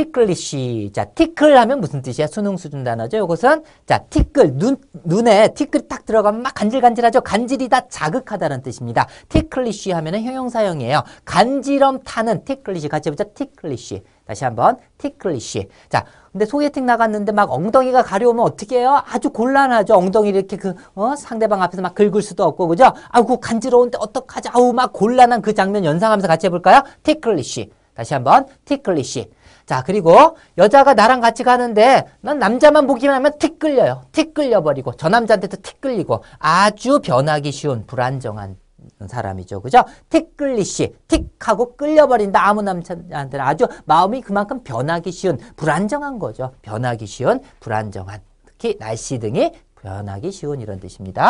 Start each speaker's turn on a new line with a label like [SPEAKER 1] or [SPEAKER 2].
[SPEAKER 1] Ticklish. 자, tickle 하면 무슨 뜻이야? 수능 수준 단어죠. 이것은 자, 티끌 눈 눈에 티끌 딱 들어가면 막 간질간질하죠. 간질이다 자극하다는 뜻입니다. Ticklish 하면은 형용사형이에요. 간지럼 타는 ticklish 같이 해보자. Ticklish. 다시 한번 ticklish. 자, 근데 소개팅 나갔는데 막 엉덩이가 가려우면 어떻게 해요? 아주 곤란하죠. 엉덩이를 이렇게 그 어? 상대방 앞에서 막 긁을 수도 없고 그죠? 아이고 간지러운데 어떡하지? 아우 막 곤란한 그 장면 연상하면서 같이 해볼까요? Ticklish. 다시 한번 티클리시. 자 그리고 여자가 나랑 같이 가는데 난 남자만 보기만 하면 틱 끌려요. 틱 끌려버리고 저 남자한테도 틱 끌리고 아주 변하기 쉬운 불안정한 사람이죠. 그죠? 틱 끌리시. 틱하고 끌려버린다. 아무 남자한테는 아주 마음이 그만큼 변하기 쉬운 불안정한 거죠. 변하기 쉬운 불안정한 특히 날씨 등이 변하기 쉬운 이런 뜻입니다.